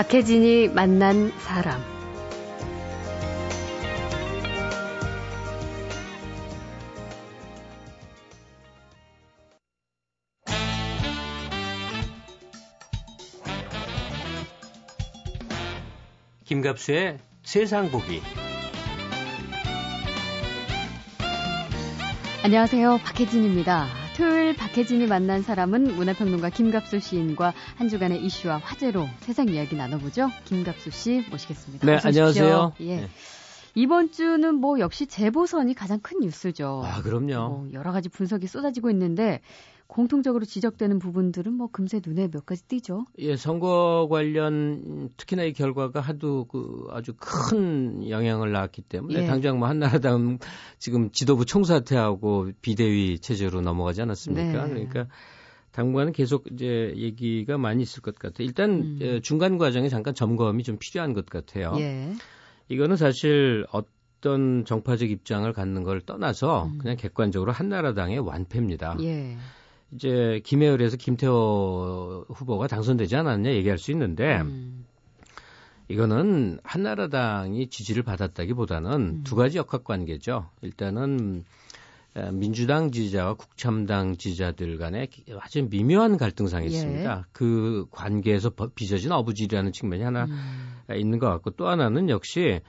박혜진이 만난 사람. 김갑수의 세상 보기. 안녕하세요. 박혜진입니다. 박혜진이 만난 사람은 문화평론가 김갑수 시인과 한 주간의 이슈와 화제로 세상 이야기 나눠보죠. 김갑수 씨 모시겠습니다. 네, 안녕하세요. 예. 네. 이번 주는 뭐 역시 재보선이 가장 큰 뉴스죠. 아, 그럼요. 뭐 여러 가지 분석이 쏟아지고 있는데 공통적으로 지적되는 부분들은 뭐 금세 눈에 몇 가지 띄죠. 예, 선거 관련 특히나 이 결과가 하도 그 아주 큰 영향을 낳았기 때문에 예. 당장 뭐 한나라당 지금 지도부 총사퇴하고 비대위 체제로 넘어가지 않았습니까? 네. 그러니까 당분간은 계속 이제 얘기가 많이 있을 것 같아요. 일단 음. 예, 중간 과정에 잠깐 점검이 좀 필요한 것 같아요. 예. 이거는 사실 어떤 정파적 입장을 갖는 걸 떠나서 음. 그냥 객관적으로 한나라당의 완패입니다. 예. 이제 김해을에서 김태호 후보가 당선되지 않았냐 얘기할 수 있는데 음. 이거는 한나라당이 지지를 받았다기보다는 음. 두 가지 역학 관계죠. 일단은 에, 민주당 지지자와 국참당 지지자들 간에 아주 미묘한 갈등상이 예. 있습니다. 그 관계에서 버- 빚어진 어부질이라는 측면이 하나 음. 있는 것 같고 또 하나는 역시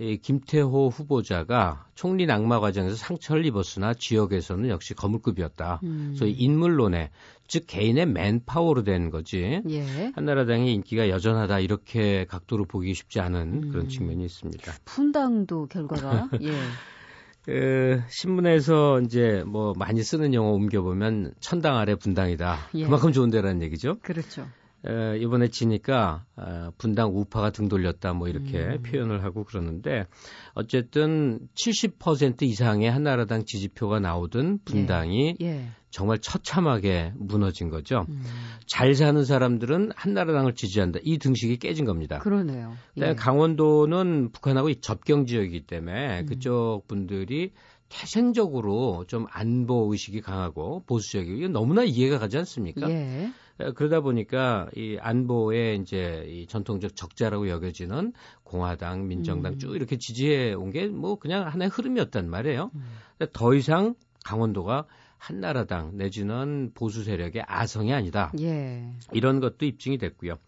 이 김태호 후보자가 총리 낙마 과정에서 상처를 입었으나 지역에서는 역시 거물급이었다. 음. 소위 인물론에 즉 개인의 맨파워로 된 거지. 예. 한나라당의 인기가 여전하다 이렇게 각도로 보기 쉽지 않은 음. 그런 측면이 있습니다. 분당도 결과가 예. 그 신문에서 이제 뭐 많이 쓰는 용어 옮겨 보면 천당 아래 분당이다. 예. 그만큼 좋은 데라는 얘기죠. 그렇죠. 에, 이번에 지니까 어, 분당 우파가 등 돌렸다 뭐 이렇게 음. 표현을 하고 그러는데 어쨌든 70% 이상의 한나라당 지지표가 나오던 분당이 예. 정말 처참하게 무너진 거죠. 음. 잘 사는 사람들은 한나라당을 지지한다. 이 등식이 깨진 겁니다. 그러네요. 예. 강원도는 북한하고 이 접경 지역이기 때문에 음. 그쪽 분들이 태생적으로 좀 안보 의식이 강하고 보수적이고 이게 너무나 이해가 가지 않습니까? 예. 에, 그러다 보니까 이 안보의 이제 이 전통적 적자라고 여겨지는 공화당, 민정당 음. 쭉 이렇게 지지해 온 게 뭐 그냥 하나의 흐름이었단 말이에요. 음. 더 이상 강원도가 한나라당 내지는 보수 세력의 아성이 아니다. 예. 이런 것도 입증이 됐고요. 어,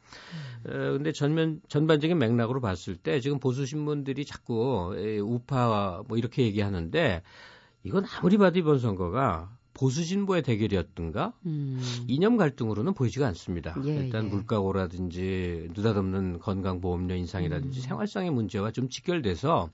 근데 전면 전반적인 맥락으로 봤을 때 지금 보수 신문들이 자꾸 에, 우파 뭐 이렇게 얘기하는데 이건 아무리 봐도 이번 선거가 보수 진보의 대결이었던가 음. 이념 갈등으로는 보이지가 않습니다. 예, 일단 예. 물가고라든지 느닷없는 건강보험료 인상이라든지 음. 생활상의 문제와 좀 직결돼서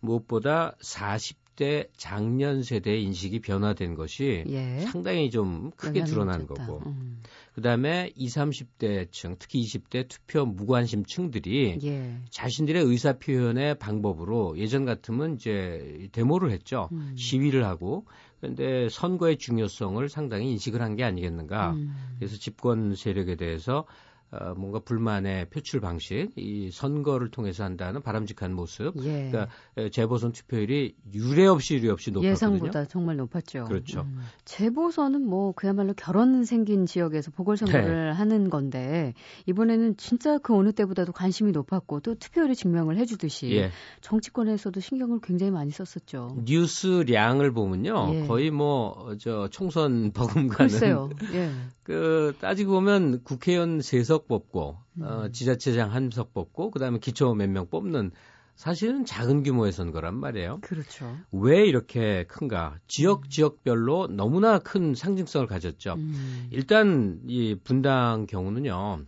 무엇보다 40대 장년 세대의 인식이 변화된 것이 예. 상당히 좀 크게 드러난. 거고 음. 그다음에 20, 30대층 특히 20대 투표 무관심층들이 예. 자신들의 의사 표현의 방법으로 예전 같으면 이제 데모를 했죠. 음. 시위를 하고 그런데 선거의 중요성을 상당히 인식을 한 게 아니겠는가. 음. 그래서 집권 세력에 대해서 어, 뭔가 불만의 표출 방식, 이 선거를 통해서 한다는 바람직한 모습. 예. 그러니까 에, 재보선 투표율이 유례 없이 유례 없이 높았거든요. 예상보다 정말 높았죠. 그렇죠. 음. 재보선은 뭐 그야말로 결혼 생긴 지역에서 보궐선거를 네. 하는 건데 이번에는 진짜 그 어느 때보다도 관심이 높았고 또 투표율이 증명을 해주듯이 예. 정치권에서도 신경을 굉장히 많이 썼었죠. 뉴스량을 보면요. 예. 거의 뭐 저 총선 버금가는 글쎄요. 예. 그 따지고 보면 국회의원 세석 뽑고 음. 어, 지자체장 한 석 뽑고 그다음에 기초 몇 명 뽑는 사실은 작은 규모의 선거란 말이에요. 그렇죠. 왜 이렇게 큰가? 지역 지역별로 너무나 큰 상징성을 가졌죠. 음. 일단 이 분당 경우는요.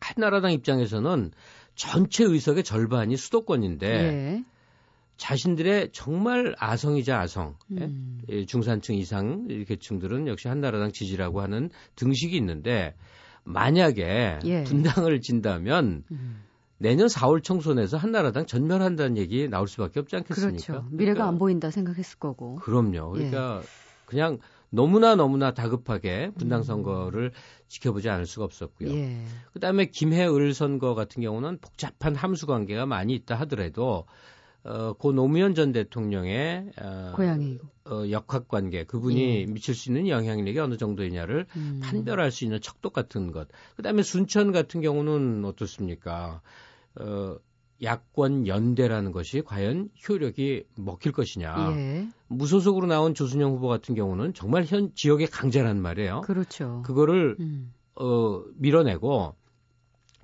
한나라당 입장에서는 전체 의석의 절반이 수도권인데 예. 자신들의 정말 아성이자 아성, 예? 음. 예, 중산층 이상 계층들은 역시 한나라당 지지라고 하는 등식이 있는데 만약에 예. 분당을 진다면 음. 내년 4월 총선에서 한나라당 전멸한다는 얘기 나올 수밖에 없지 않겠습니까? 그렇죠. 미래가 그러니까 안 보인다 생각했을 거고. 그럼요. 예. 그러니까 그냥 너무나 너무나 다급하게 분당 음. 선거를 지켜보지 않을 수가 없었고요. 예. 그다음에 김해을 선거 같은 경우는 복잡한 함수 관계가 많이 있다 하더라도 어, 고 노무현 전 대통령의 어, 고향이 어, 역학 관계 그분이 예. 미칠 수 있는 영향력이 어느 정도이냐를 음. 판별할 수 있는 척도 같은 것. 그다음에 순천 같은 경우는 어떻습니까? 어, 야권 연대라는 것이 과연 효력이 먹힐 것이냐. 예. 무소속으로 나온 조순영 후보 같은 경우는 정말 현 지역의 강자란 말이에요. 그렇죠. 그거를 음. 어, 밀어내고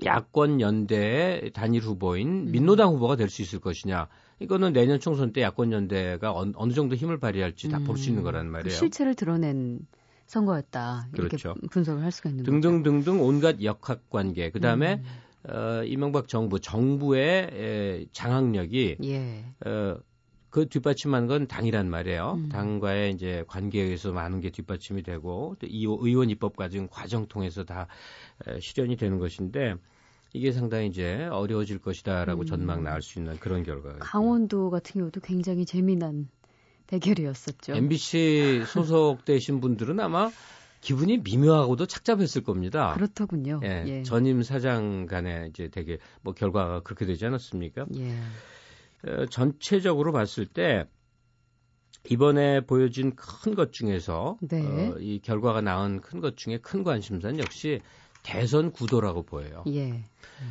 야권 연대의 단일 후보인 음. 민노당 후보가 될 수 있을 것이냐. 이거는 내년 총선 때 야권 연대가 어느, 어느 정도 힘을 발휘할지 다 볼수 음. 있는 거란 말이에요. 그 실체를 드러낸 선거였다. 이렇게 그렇죠. 분석을 할 수가 있는 등등등등 온갖 역학 관계. 그다음에 음. 어, 이명박 정부 정부의 에, 장악력이 예. 어, 그 뒷받침한 건 당이란 말이에요. 음. 당과의 이제 관계에서 많은 게 뒷받침이 되고 또 이 의원 입법 과정 과정 통해서 다 실현이 되는 것인데 이게 상당히 이제 어려워질 것이다라고 음. 전망 나올 수 있는 그런 결과. 강원도 같은 경우도 굉장히 재미난 대결이었었죠. MBC 소속되신 분들은 아마 기분이 미묘하고도 착잡했을 겁니다. 그렇더군요. 예, 예. 전임 사장 간에 이제 되게 뭐 결과가 그렇게 되지 않았습니까? 예. 어, 전체적으로 봤을 때 이번에 보여진 큰 것 중에서 네. 어, 이 결과가 나온 큰 것 중에 큰 관심사는 역시 대선 구도라고 보여요. 예.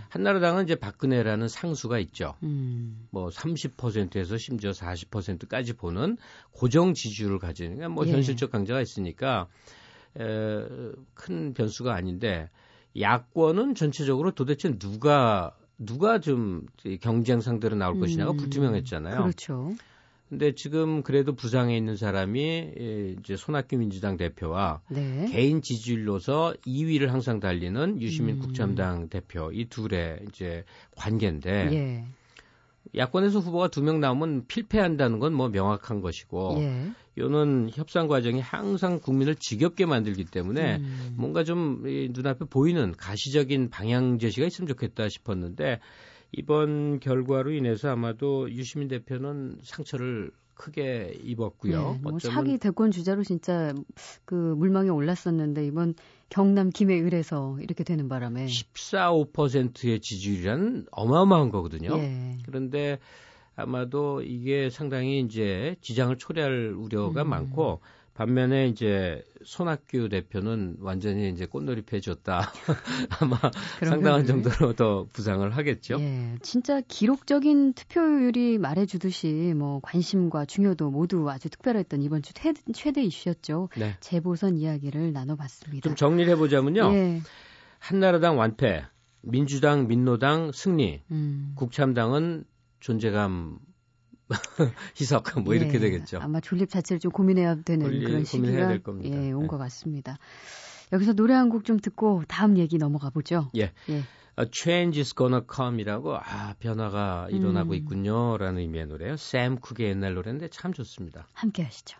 한나라당은 이제 박근혜라는 상수가 있죠. 음. 뭐 30%에서 심지어 40%까지 보는 고정 지지율을 가지는 그러니까 뭐 예. 현실적 강자가 있으니까 에, 큰 변수가 아닌데 야권은 전체적으로 도대체 누가 누가 좀 경쟁 상대로 나올 음. 것이냐가 불투명했잖아요. 그렇죠. 근데 지금 그래도 부상에 있는 사람이 이제 손학규 민주당 대표와 네. 개인 지지율로서 2위를 항상 달리는 유시민 음. 국jam당 대표 이 둘의 이제 관계인데 예. 야권에서 후보가 두 명 나오면 필패한다는 건 뭐 명확한 것이고 예. 요는 협상 과정이 항상 국민을 지겹게 만들기 때문에 음. 뭔가 좀 눈앞에 보이는 가시적인 방향 제시가 있으면 좋겠다 싶었는데 이번 결과로 인해서 아마도 유시민 대표는 상처를 크게 입었고요. 네, 뭐 차기 대권 주자로 진짜 그 물망에 올랐었는데 이번 경남 김해을에서 이렇게 되는 바람에 14, 5%의 지지율이란 어마어마한 거거든요. 예. 그런데 아마도 이게 상당히 이제 지장을 초래할 우려가 음. 많고 반면에 이제 손학규 대표는 완전히 이제 꽃놀이패 줬다. 아마 상당한 정도로 더 부상을 하겠죠. 예, 진짜 기록적인 투표율이 말해주듯이 뭐 관심과 중요도 모두 아주 특별했던 이번 주 최, 최대 이슈였죠. 네. 재보선 이야기를 나눠봤습니다. 좀 정리를 해보자면요. 예. 한나라당 완패, 민주당, 민노당 승리, 음. 국참당은 존재감 희석 뭐 이렇게 예, 되겠죠. 아마 존립 자체를 좀 고민해야 되는 그런 시기가 예, 온것 네. 같습니다. 여기서 노래 한 곡 좀 듣고 다음 얘기 넘어가 보죠. 예. 예. A change is gonna come이라고 아 변화가 일어나고 음. 있군요라는 의미의 노래요. 샘 쿡의 옛날 노래인데 참 좋습니다. 함께 하시죠.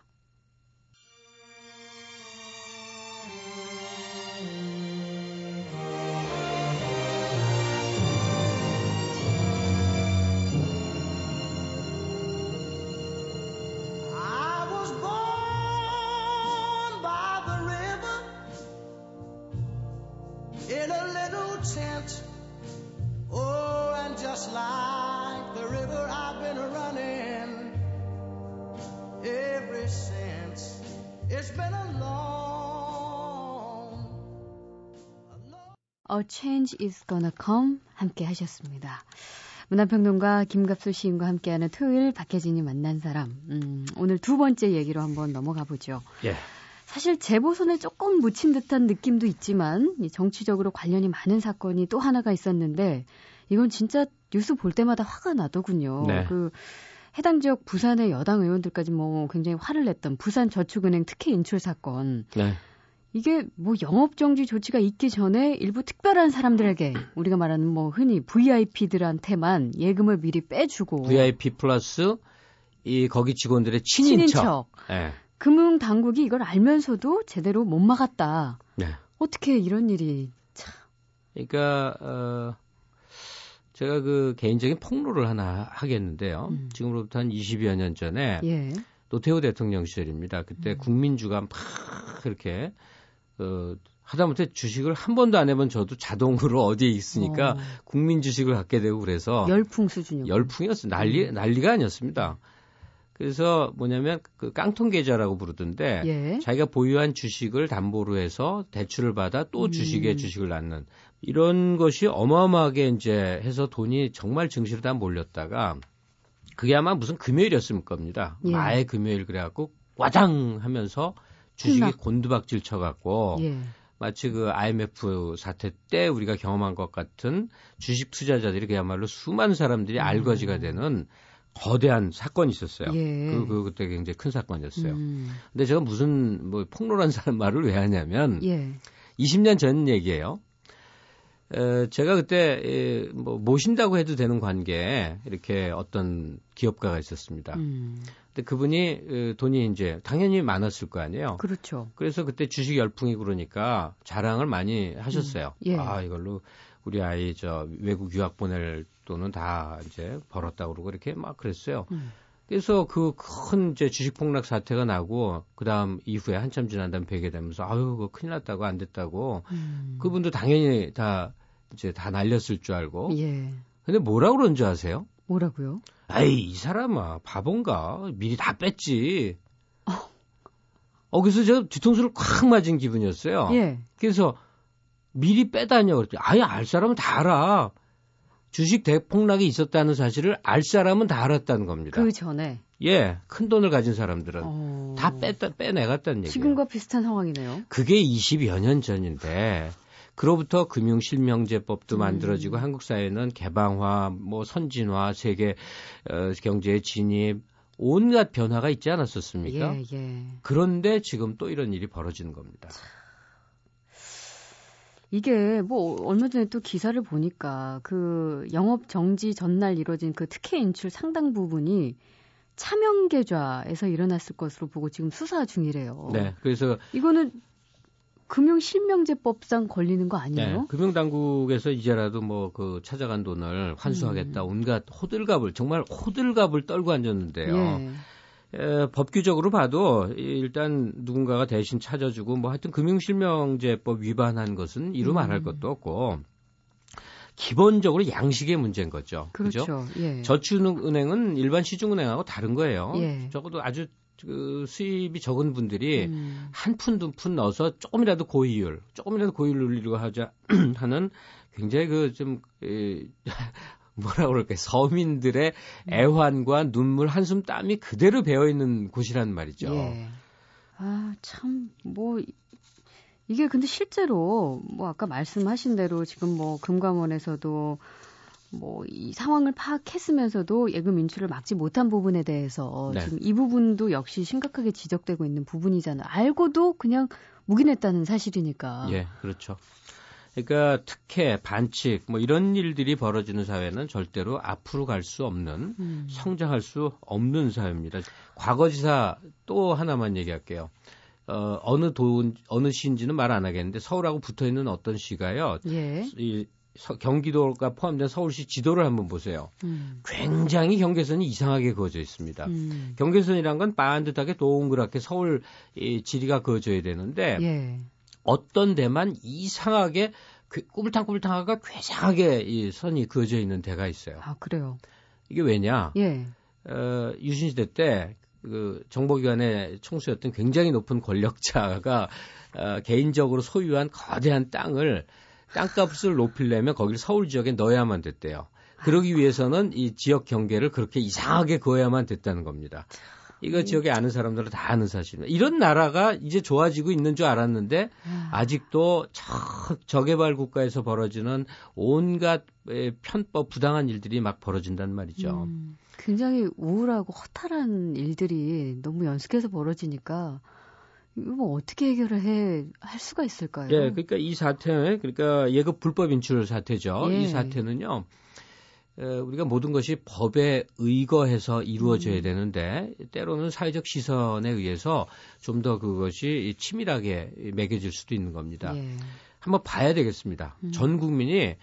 A Change is Gonna Come 함께 하셨습니다. 문화평론가 김갑수 시인과 함께하는 토요일 박혜진이 만난 사람. 음, 오늘 두 번째 얘기로 한번 넘어가 보죠. 예. 사실 재보선에 조금 묻힌 듯한 느낌도 있지만 정치적으로 관련이 많은 사건이 또 하나가 있었는데 이건 진짜 뉴스 볼 때마다 화가 나더군요. 네. 그 해당 지역 부산의 여당 의원들까지 뭐 굉장히 화를 냈던 부산 저축은행 특혜 인출 사건. 네. 이게 뭐 영업 정지 조치가 있기 전에 일부 특별한 사람들에게 우리가 말하는 뭐 흔히 VIP들한테만 예금을 미리 빼주고 VIP 플러스 이 거기 직원들의 친인척. 친인척. 네. 금융 당국이 이걸 알면서도 제대로 못 막았다. 네. 어떻게 이런 일이 참. 그러니까 어 제가 그 개인적인 폭로를 하나 하겠는데요. 음. 지금으로부터 한 20여 년 전에 예. 노태우 대통령 시절입니다. 그때 음. 국민주가 막 이렇게 어, 하다못해 주식을 한 번도 안 해본 저도 자동으로 어디에 있으니까 어. 국민 주식을 갖게 되고 그래서 열풍 수준이요. 열풍이었어요. 난리 음. 난리가 아니었습니다. 그래서 뭐냐면 그 깡통 계좌라고 부르던데 예. 자기가 보유한 주식을 담보로 해서 대출을 받아 또 음. 주식에 주식을 낳는 이런 것이 어마어마하게 이제 해서 돈이 정말 증시로 다 몰렸다가 그게 아마 무슨 금요일이었을 겁니다. 예. 마의 금요일 그래갖고 와장 하면서 주식이 곤두박질 쳐갖고 예. 마치 그 IMF 사태 때 우리가 경험한 것 같은 주식 투자자들이 그야말로 수많은 사람들이 음. 알거지가 되는 거대한 사건이 있었어요. 예. 그, 그, 그때 굉장히 큰 사건이었어요. 음. 근데 제가 무슨 뭐 폭로란 사람 말을 왜 하냐면 예. 20년 전 얘기예요. 에, 제가 그때 에, 뭐 모신다고 해도 되는 관계에 이렇게 어떤 기업가가 있었습니다. 음. 근데 그분이 에, 돈이 이제 당연히 많았을 거 아니에요. 그렇죠. 그래서 그때 주식 열풍이 그러니까 자랑을 많이 하셨어요. 음. 예. 아 이걸로 우리 아이 저 외국 유학 보낼 돈은 다 이제 벌었다고 그러고 이렇게 막 그랬어요. 음. 그래서 그 큰 이제 주식 폭락 사태가 나고 그다음 이후에 한참 지난 다음에 뵈게 되면서 아유 그 큰일 났다고 안 됐다고 음. 그분도 당연히 다 이제 다 날렸을 줄 알고. 예. 근데 뭐라 그런 줄 아세요? 뭐라고요? 아이 이 사람아 바본가 미리 다 뺐지. 어. 어 그래서 제가 뒤통수를 콱 맞은 기분이었어요. 예. 그래서 미리 빼다녀 그랬더니 아예 알 사람은 다 알아. 주식 대폭락이 있었다는 사실을 알 사람은 다 알았다는 겁니다. 그 전에. 예, 큰 돈을 가진 사람들은 어... 다 뺐다 빼내갔다는 얘기예요. 지금과 비슷한 상황이네요. 그게 20여 년 전인데 그로부터 금융 실명제법도 음. 만들어지고 한국 사회는 개방화, 뭐 선진화, 세계 어, 경제의 진입 온갖 변화가 있지 않았었습니까? 예, 예. 그런데 지금 또 이런 일이 벌어지는 겁니다. 이게 뭐 얼마 전에 또 기사를 보니까 그 영업 정지 전날 이뤄진 그 특혜 인출 상당 부분이 차명 계좌에서 일어났을 것으로 보고 지금 수사 중이래요. 네. 그래서 이거는 금융 실명제법상 걸리는 거 아니에요? 네, 금융 당국에서 이제라도 뭐 그 찾아간 돈을 환수하겠다 음. 온갖 호들갑을 정말 호들갑을 떨고 앉았는데요. 예. 에, 법규적으로 봐도 일단 누군가가 대신 찾아주고 뭐 하여튼 금융실명제법 위반한 것은 이루 말할 음. 것도 없고 기본적으로 양식의 문제인 거죠. 그렇죠. 그죠? 예. 저축은행은 일반 시중은행하고 다른 거예요. 예. 적어도 아주 그 수입이 적은 분들이 음. 한 푼, 두 푼 넣어서 조금이라도 고이율, 조금이라도 고이율 올리려고 하자 하는 굉장히 그 좀 뭐라 그럴까요? 서민들의 음. 애환과 눈물, 한숨, 땀이 그대로 배어 있는 곳이란 말이죠. 예. 아, 참, 뭐, 이게 근데 실제로, 뭐, 아까 말씀하신 대로 지금 뭐, 금감원에서도 뭐, 이 상황을 파악했으면서도 예금 인출을 막지 못한 부분에 대해서 네. 지금 이 부분도 역시 심각하게 지적되고 있는 부분이잖아요. 알고도 그냥 묵인했다는 사실이니까. 예, 그렇죠. 그러니까 특혜, 반칙 뭐 이런 일들이 벌어지는 사회는 절대로 앞으로 갈 수 없는 음. 성장할 수 없는 사회입니다. 과거지사 또 하나만 얘기할게요. 어, 어느 도 어느 시인지는 말 안 하겠는데 서울하고 붙어 있는 어떤 시가요. 예. 이 서, 경기도가 포함된 서울시 지도를 한번 보세요. 음. 굉장히 경계선이 이상하게 그어져 있습니다. 음. 경계선이란 건 반듯하게 동그랗게 서울 이 지리가 그어져야 되는데 예. 어떤 데만 이상하게 꾸불탕꾸불탕하가 괴상하게 이 선이 그어져 있는 데가 있어요. 아 그래요? 이게 왜냐? 예. 어, 유신시대 때 그 정보기관의 총수였던 굉장히 높은 권력자가 어, 개인적으로 소유한 거대한 땅을 땅값을 높이려면 거기를 서울 지역에 넣어야만 됐대요. 그러기 위해서는 이 지역 경계를 그렇게 이상하게 그어야만 됐다는 겁니다. 이거 음. 지역에 아는 사람들은 다 아는 사실입니다. 이런 나라가 이제 좋아지고 있는 줄 알았는데 아. 아직도 저, 저개발 국가에서 벌어지는 온갖 편법 부당한 일들이 막 벌어진단 말이죠. 음, 굉장히 우울하고 허탈한 일들이 너무 연속해서 벌어지니까 이거 뭐 어떻게 해결을 해 할 수가 있을까요? 예, 그러니까 이 사태, 그러니까 예급 불법 인출 사태죠. 예. 이 사태는요. 우리가 모든 것이 법에 의거해서 이루어져야 음. 되는데 때로는 사회적 시선에 의해서 좀 더 그것이 치밀하게 매겨질 수도 있는 겁니다. 예. 한번 봐야 되겠습니다. 음. 전 국민이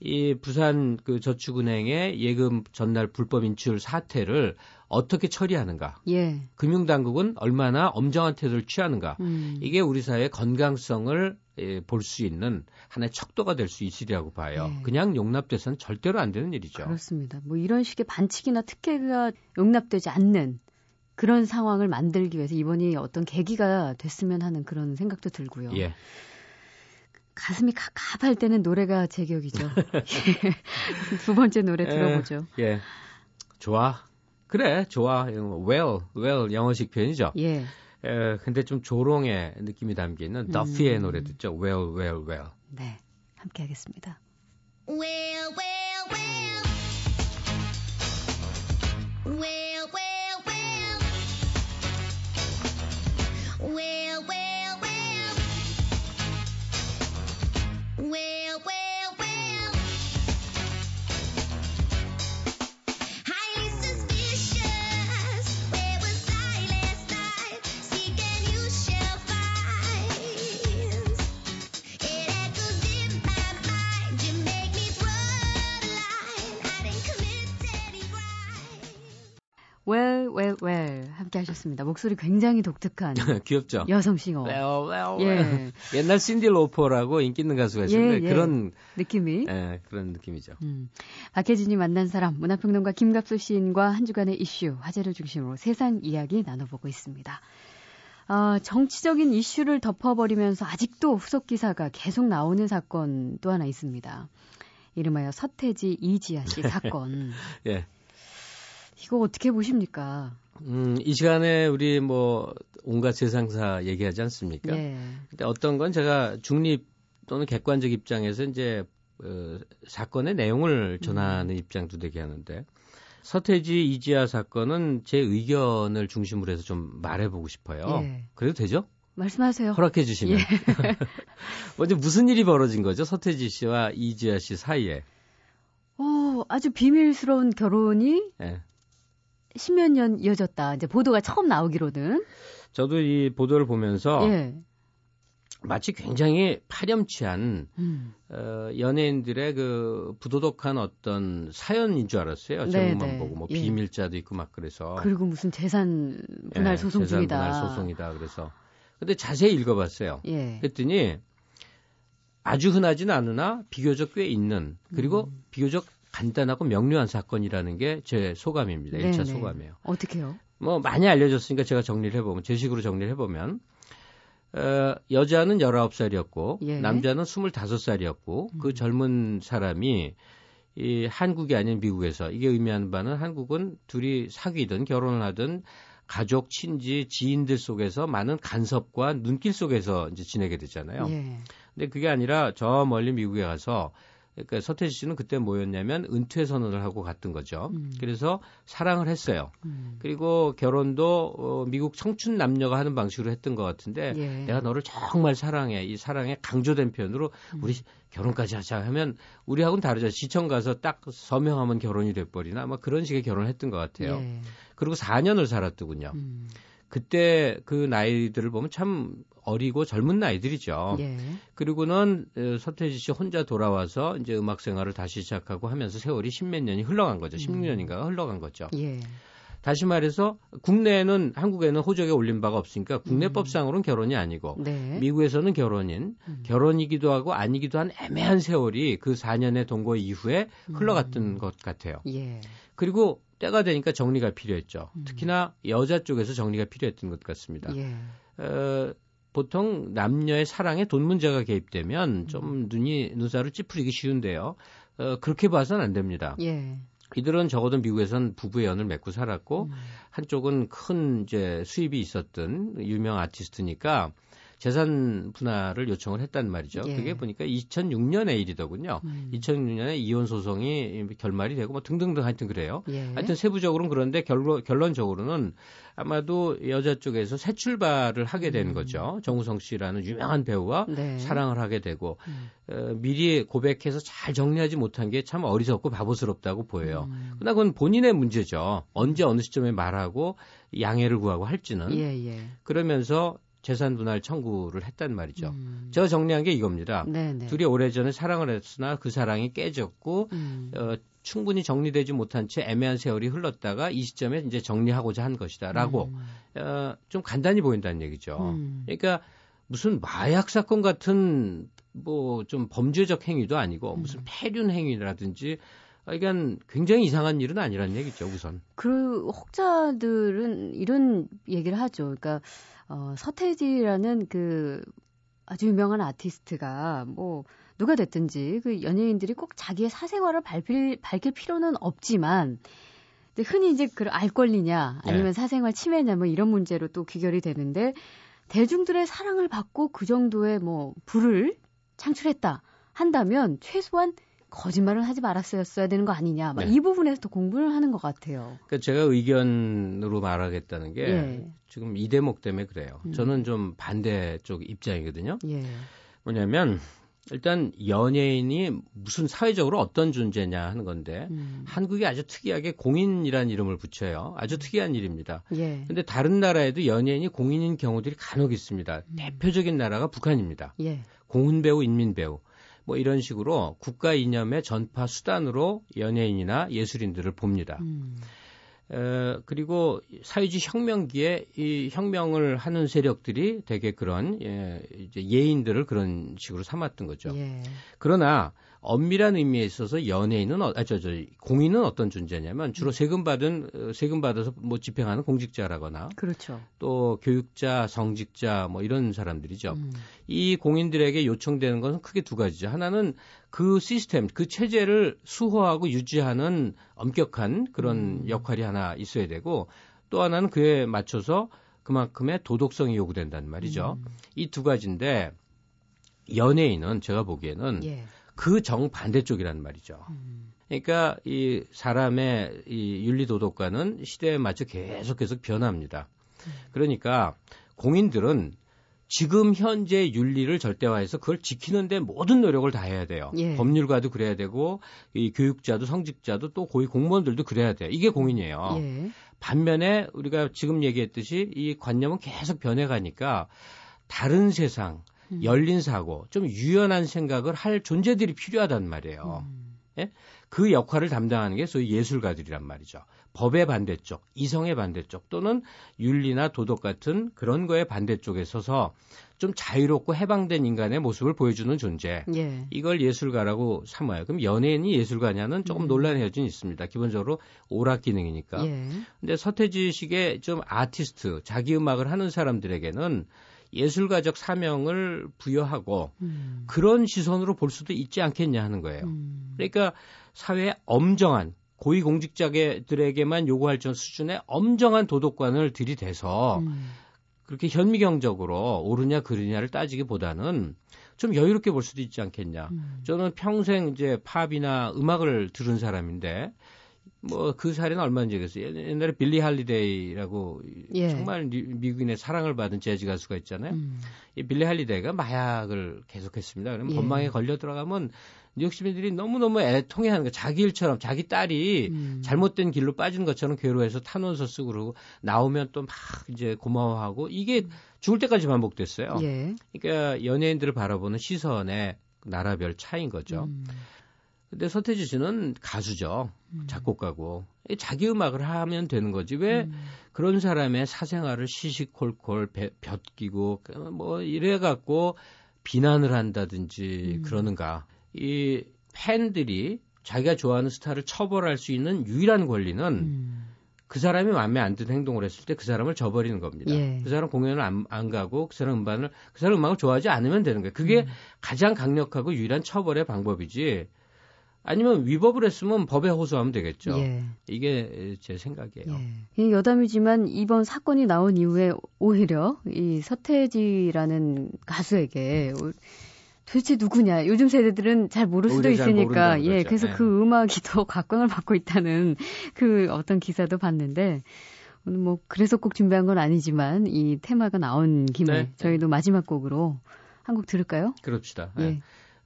이 부산 그 저축은행의 예금 전날 불법 인출 사태를 어떻게 처리하는가? 예. 금융당국은 얼마나 엄정한 태도를 취하는가? 음. 이게 우리 사회의 건강성을 예, 볼수 있는 하나의 척도가 될 수 있으리라고 봐요. 예. 그냥 용납돼서는 절대로 안 되는 일이죠. 그렇습니다. 뭐 이런 식의 반칙이나 특혜가 용납되지 않는 그런 상황을 만들기 위해서 이번이 어떤 계기가 됐으면 하는 그런 생각도 들고요. 예. 가슴이 갑갑할 때는 노래가 제격이죠. 두 번째 노래 들어보죠. 에, 예. 좋아. 그래, 좋아. well, well 영어식 표현이죠. 예. 에, 근데 좀 조롱의 느낌이 담기는 음. 더피의 노래 듣죠. well, well, well. 네. 함께 하겠습니다. well, well, well. well. Well, 함께 하셨습니다. 목소리 굉장히 독특한 귀엽죠. 여성 싱어. Well, well. 예. 옛날 신디 로퍼라고 인기 있는 가수가 있었는데 예, 예. 그런 느낌이 예, 그런 느낌이죠. 음. 박혜진이 만난 사람 문화평론가 김갑수 시인과 한 주간의 이슈 화제를 중심으로 세상 이야기 나눠보고 있습니다. 어, 정치적인 이슈를 덮어버리면서 아직도 후속 기사가 계속 나오는 사건 또 하나 있습니다. 이름하여 서태지 이지아 씨 사건. 예. 이거 어떻게 보십니까? 음, 이 시간에 우리 뭐 온갖 세상사 얘기하지 않습니까? 예. 근데 어떤 건 제가 중립 또는 객관적 입장에서 이제 어, 사건의 내용을 전하는 음. 입장도 되게 하는데 서태지 이지아 사건은 제 의견을 중심으로 해서 좀 말해보고 싶어요. 예. 그래도 되죠? 말씀하세요. 허락해 주시면. 예. 먼저 무슨 일이 벌어진 거죠? 서태지 씨와 이지아 씨 사이에. 어, 아주 비밀스러운 결혼이 예. 십몇 년 이어졌다. 이제 보도가 처음 나오기로는. 저도 이 보도를 보면서 예. 마치 굉장히 파렴치한 음. 어, 연예인들의 그 부도덕한 어떤 사연인 줄 알았어요. 네, 제목만 네. 보고 뭐 예. 비밀자도 있고 막 그래서. 그리고 무슨 재산 분할 예, 소송 재산 중이다. 분할 소송이다. 그래서 근데 자세히 읽어봤어요. 예. 그랬더니 아주 흔하진 않으나 비교적 꽤 있는 그리고 음. 비교적 간단하고 명료한 사건이라는 게 제 소감입니다. 네네. 1차 소감이에요. 어떻게요? 뭐 많이 알려졌으니까 제가 정리를 해보면 제 식으로 정리를 해보면 어, 여자는 19살이었고 예. 남자는 25살이었고 음. 그 젊은 사람이 이 한국이 아닌 미국에서 이게 의미하는 바는 한국은 둘이 사귀든 결혼을 하든 가족, 친지, 지인들 속에서 많은 간섭과 눈길 속에서 이제 지내게 되잖아요. 예. 근데 그게 아니라 저 멀리 미국에 가서 그러니까 서태지 씨는 그때 뭐였냐면 은퇴 선언을 하고 갔던 거죠. 음. 그래서 사랑을 했어요. 음. 그리고 결혼도 어, 미국 청춘 남녀가 하는 방식으로 했던 것 같은데 예. 내가 너를 정말 사랑해. 이 사랑에 강조된 표현으로 음. 우리 결혼까지 하자 하면 우리하고는 다르죠. 시청 가서 딱 서명하면 결혼이 돼버리나 아마 그런 식의 결혼을 했던 것 같아요. 예. 그리고 4년을 살았더군요. 음. 그때 그 나이들을 보면 참 어리고 젊은 나이들이죠. 예. 그리고는 어, 서태지 씨 혼자 돌아와서 이제 음악 생활을 다시 시작하고 하면서 세월이 십몇 년이 흘러간 거죠. 음. 16년인가가 흘러간 거죠. 예. 다시 말해서 국내에는 한국에는 호적에 올린 바가 없으니까 국내법상으로는 음. 결혼이 아니고 네. 미국에서는 결혼인 음. 결혼이기도 하고 아니기도 한 애매한 세월이 그 4년의 동거 이후에 흘러갔던 음. 것 같아요. 예. 그리고 때가 되니까 정리가 필요했죠. 음. 특히나 여자 쪽에서 정리가 필요했던 것 같습니다. 예. 어, 보통 남녀의 사랑에 돈 문제가 개입되면 좀 음. 눈이 눈살을 찌푸리기 쉬운데요. 어, 그렇게 봐서는 안 됩니다. 예. 이들은 적어도 미국에선 부부의 연을 맺고 살았고 음. 한쪽은 큰 이제 수입이 있었던 유명 아티스트니까 재산 분할을 요청을 했단 말이죠. 예. 그게 보니까 2006년의 일이더군요. 음. 2006년에 이혼 소송이 결말이 되고 뭐 등등등 하여튼 그래요. 예. 하여튼 세부적으로는 그런데 결론, 결론적으로는 아마도 여자 쪽에서 새 출발을 하게 된 음. 거죠. 정우성 씨라는 유명한 배우와 네. 사랑을 하게 되고 음. 어, 미리 고백해서 잘 정리하지 못한 게 참 어리석고 바보스럽다고 보여요. 음. 그러나 그건 본인의 문제죠. 언제 어느 시점에 말하고 양해를 구하고 할지는. 예, 예. 그러면서 재산 분할 청구를 했단 말이죠. 음. 저 정리한 게 이겁니다. 네네. 네. 둘이 오래전에 사랑을 했으나 그 사랑이 깨졌고 음. 어, 충분히 정리되지 못한 채 애매한 세월이 흘렀다가 이 시점에 이제 정리하고자 한 것이다라고 음. 어, 좀 간단히 보인다는 얘기죠. 음. 그러니까 무슨 마약 사건 같은 뭐 좀 범죄적 행위도 아니고 음. 무슨 폐륜 행위라든지 그러니까 굉장히 이상한 일은 아니라는 얘기죠, 우선. 그 혹자들은 이런 얘기를 하죠. 그러니까 어, 서태지라는 그 아주 유명한 아티스트가 뭐 누가 됐든지 그 연예인들이 꼭 자기의 사생활을 밝힐, 밝힐 필요는 없지만 흔히 이제 그알 권리냐 아니면 네. 사생활 침해냐 뭐 이런 문제로 또 귀결이 되는데 대중들의 사랑을 받고 그 정도의 뭐 불을 창출했다 한다면 최소한 거짓말을 하지 말았어야 되는 거 아니냐. 네. 이 부분에서 더 공부를 하는 것 같아요. 그러니까 제가 의견으로 말하겠다는 게 예. 지금 이 대목 때문에 그래요. 음. 저는 좀 반대쪽 입장이거든요. 예. 뭐냐면 일단 연예인이 무슨 사회적으로 어떤 존재냐 하는 건데 음. 한국이 아주 특이하게 공인이라는 이름을 붙여요. 아주 특이한 일입니다. 예. 근데 다른 나라에도 연예인이 공인인 경우들이 간혹 있습니다. 음. 대표적인 나라가 북한입니다. 예. 공훈 배우, 인민 배우. 뭐 이런 식으로 국가 이념의 전파 수단으로 연예인이나 예술인들을 봅니다. 음. 어, 그리고 사회주의 혁명기에 이 혁명을 하는 세력들이 되게 그런 예, 이제 예인들을 그런 식으로 삼았던 거죠. 예. 그러나 엄밀한 의미에 있어서 연예인은 어, 아, 저, 저, 공인은 어떤 존재냐면 주로 음. 세금 받은 어, 세금 받아서 뭐 집행하는 공직자라거나 그렇죠. 또 교육자, 성직자 뭐 이런 사람들이죠. 음. 이 공인들에게 요청되는 것은 크게 두 가지죠. 하나는 그 시스템, 그 체제를 수호하고 유지하는 엄격한 그런 음. 역할이 하나 있어야 되고 또 하나는 그에 맞춰서 그만큼의 도덕성이 요구된다는 말이죠. 음. 이두 가지인데 연예인은 제가 보기에는 예. 그 정반대쪽이란 말이죠. 음. 그러니까 이 사람의 이 윤리 도덕관은 시대에 맞춰 계속 계속 변합니다. 음. 그러니까 공인들은 지금 현재 윤리를 절대화해서 그걸 지키는데 모든 노력을 다 해야 돼요. 예. 법률가도 그래야 되고 이 교육자도 성직자도 또 고위 공무원들도 그래야 돼요. 이게 공인이에요. 예. 반면에 우리가 지금 얘기했듯이 이 관념은 계속 변해가니까 다른 세상 음. 열린 사고, 좀 유연한 생각을 할 존재들이 필요하단 말이에요. 음. 예? 그 역할을 담당하는 게 소위 예술가들이란 말이죠. 법의 반대쪽, 이성의 반대쪽 또는 윤리나 도덕 같은 그런 거의 반대쪽에 서서 좀 자유롭고 해방된 인간의 모습을 보여주는 존재. 예. 이걸 예술가라고 삼아요. 그럼 연예인이 예술가냐는 조금 음. 논란의 여지는 있습니다. 기본적으로 오락 기능이니까. 예. 근데 서태지식의 좀 아티스트, 자기 음악을 하는 사람들에게는 예술가적 사명을 부여하고 음. 그런 시선으로 볼 수도 있지 않겠냐 하는 거예요. 음. 그러니까 사회에 엄정한 고위공직자들에게만 요구할 정 수준의 엄정한 도덕관을 들이대서 음. 그렇게 현미경적으로 옳으냐 그르냐를 따지기보다는 좀 여유롭게 볼 수도 있지 않겠냐. 음. 저는 평생 이제 팝이나 음악을 들은 사람인데 뭐 그 사례는 얼마나 얘기했어요. 옛날에 빌리 할리데이라고 예. 정말 미국인의 사랑을 받은 재즈 가수가 있잖아요. 음. 이 빌리 할리데이가 마약을 계속했습니다. 그러면 예. 법망에 걸려 들어가면 뉴욕 시민들이 너무너무 애통해하는 거 자기 일처럼 자기 딸이 음. 잘못된 길로 빠진 것처럼 괴로워해서 탄원서 쓰고 그러고 나오면 또 막 이제 고마워하고 이게 죽을 때까지 반복됐어요. 예. 그러니까 연예인들을 바라보는 시선의 나라별 차이인 거죠. 음. 근데 서태지 씨는 가수죠. 음. 작곡가고. 자기 음악을 하면 되는 거지. 왜 음. 그런 사람의 사생활을 시시콜콜 벼끼고 뭐 이래 갖고 비난을 한다든지 음. 그러는가. 이 팬들이 자기가 좋아하는 스타를 처벌할 수 있는 유일한 권리는 음. 그 사람이 마음에 안 드는 행동을 했을 때 그 사람을 저버리는 겁니다. 예. 그 사람 공연을 안, 안, 가고 그 사람 음반을 그 사람 음악을 좋아하지 않으면 되는 거예요. 그게 음. 가장 강력하고 유일한 처벌의 방법이지. 아니면 위법을 했으면 법에 호소하면 되겠죠. 예. 이게 제 생각이에요. 예. 여담이지만 이번 사건이 나온 이후에 오히려 이 서태지라는 가수에게 도대체 누구냐? 요즘 세대들은 잘 모를 수도 있으니까 예, 그래서 네. 그 음악이 더 각광을 받고 있다는 그 어떤 기사도 봤는데 오늘 뭐 그래서 꼭 준비한 건 아니지만 이 테마가 나온 김에 네. 저희도 마지막 곡으로 한 곡 들을까요? 그럽시다. 예. 네.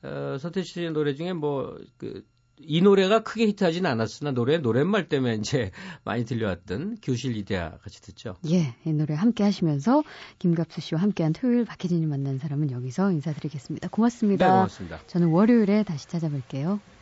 어, 서태지 씨 노래 중에 뭐그 이 노래가 크게 히트하진 않았으나 노래 노랫말 때문에 이제 많이 들려왔던 교실 이데아 같이 듣죠. 예, 이 노래 함께 하시면서 김갑수 씨와 함께한 토요일 박혜진이 만난 사람은 여기서 인사드리겠습니다. 고맙습니다. 네, 고맙습니다. 저는 월요일에 다시 찾아뵐게요.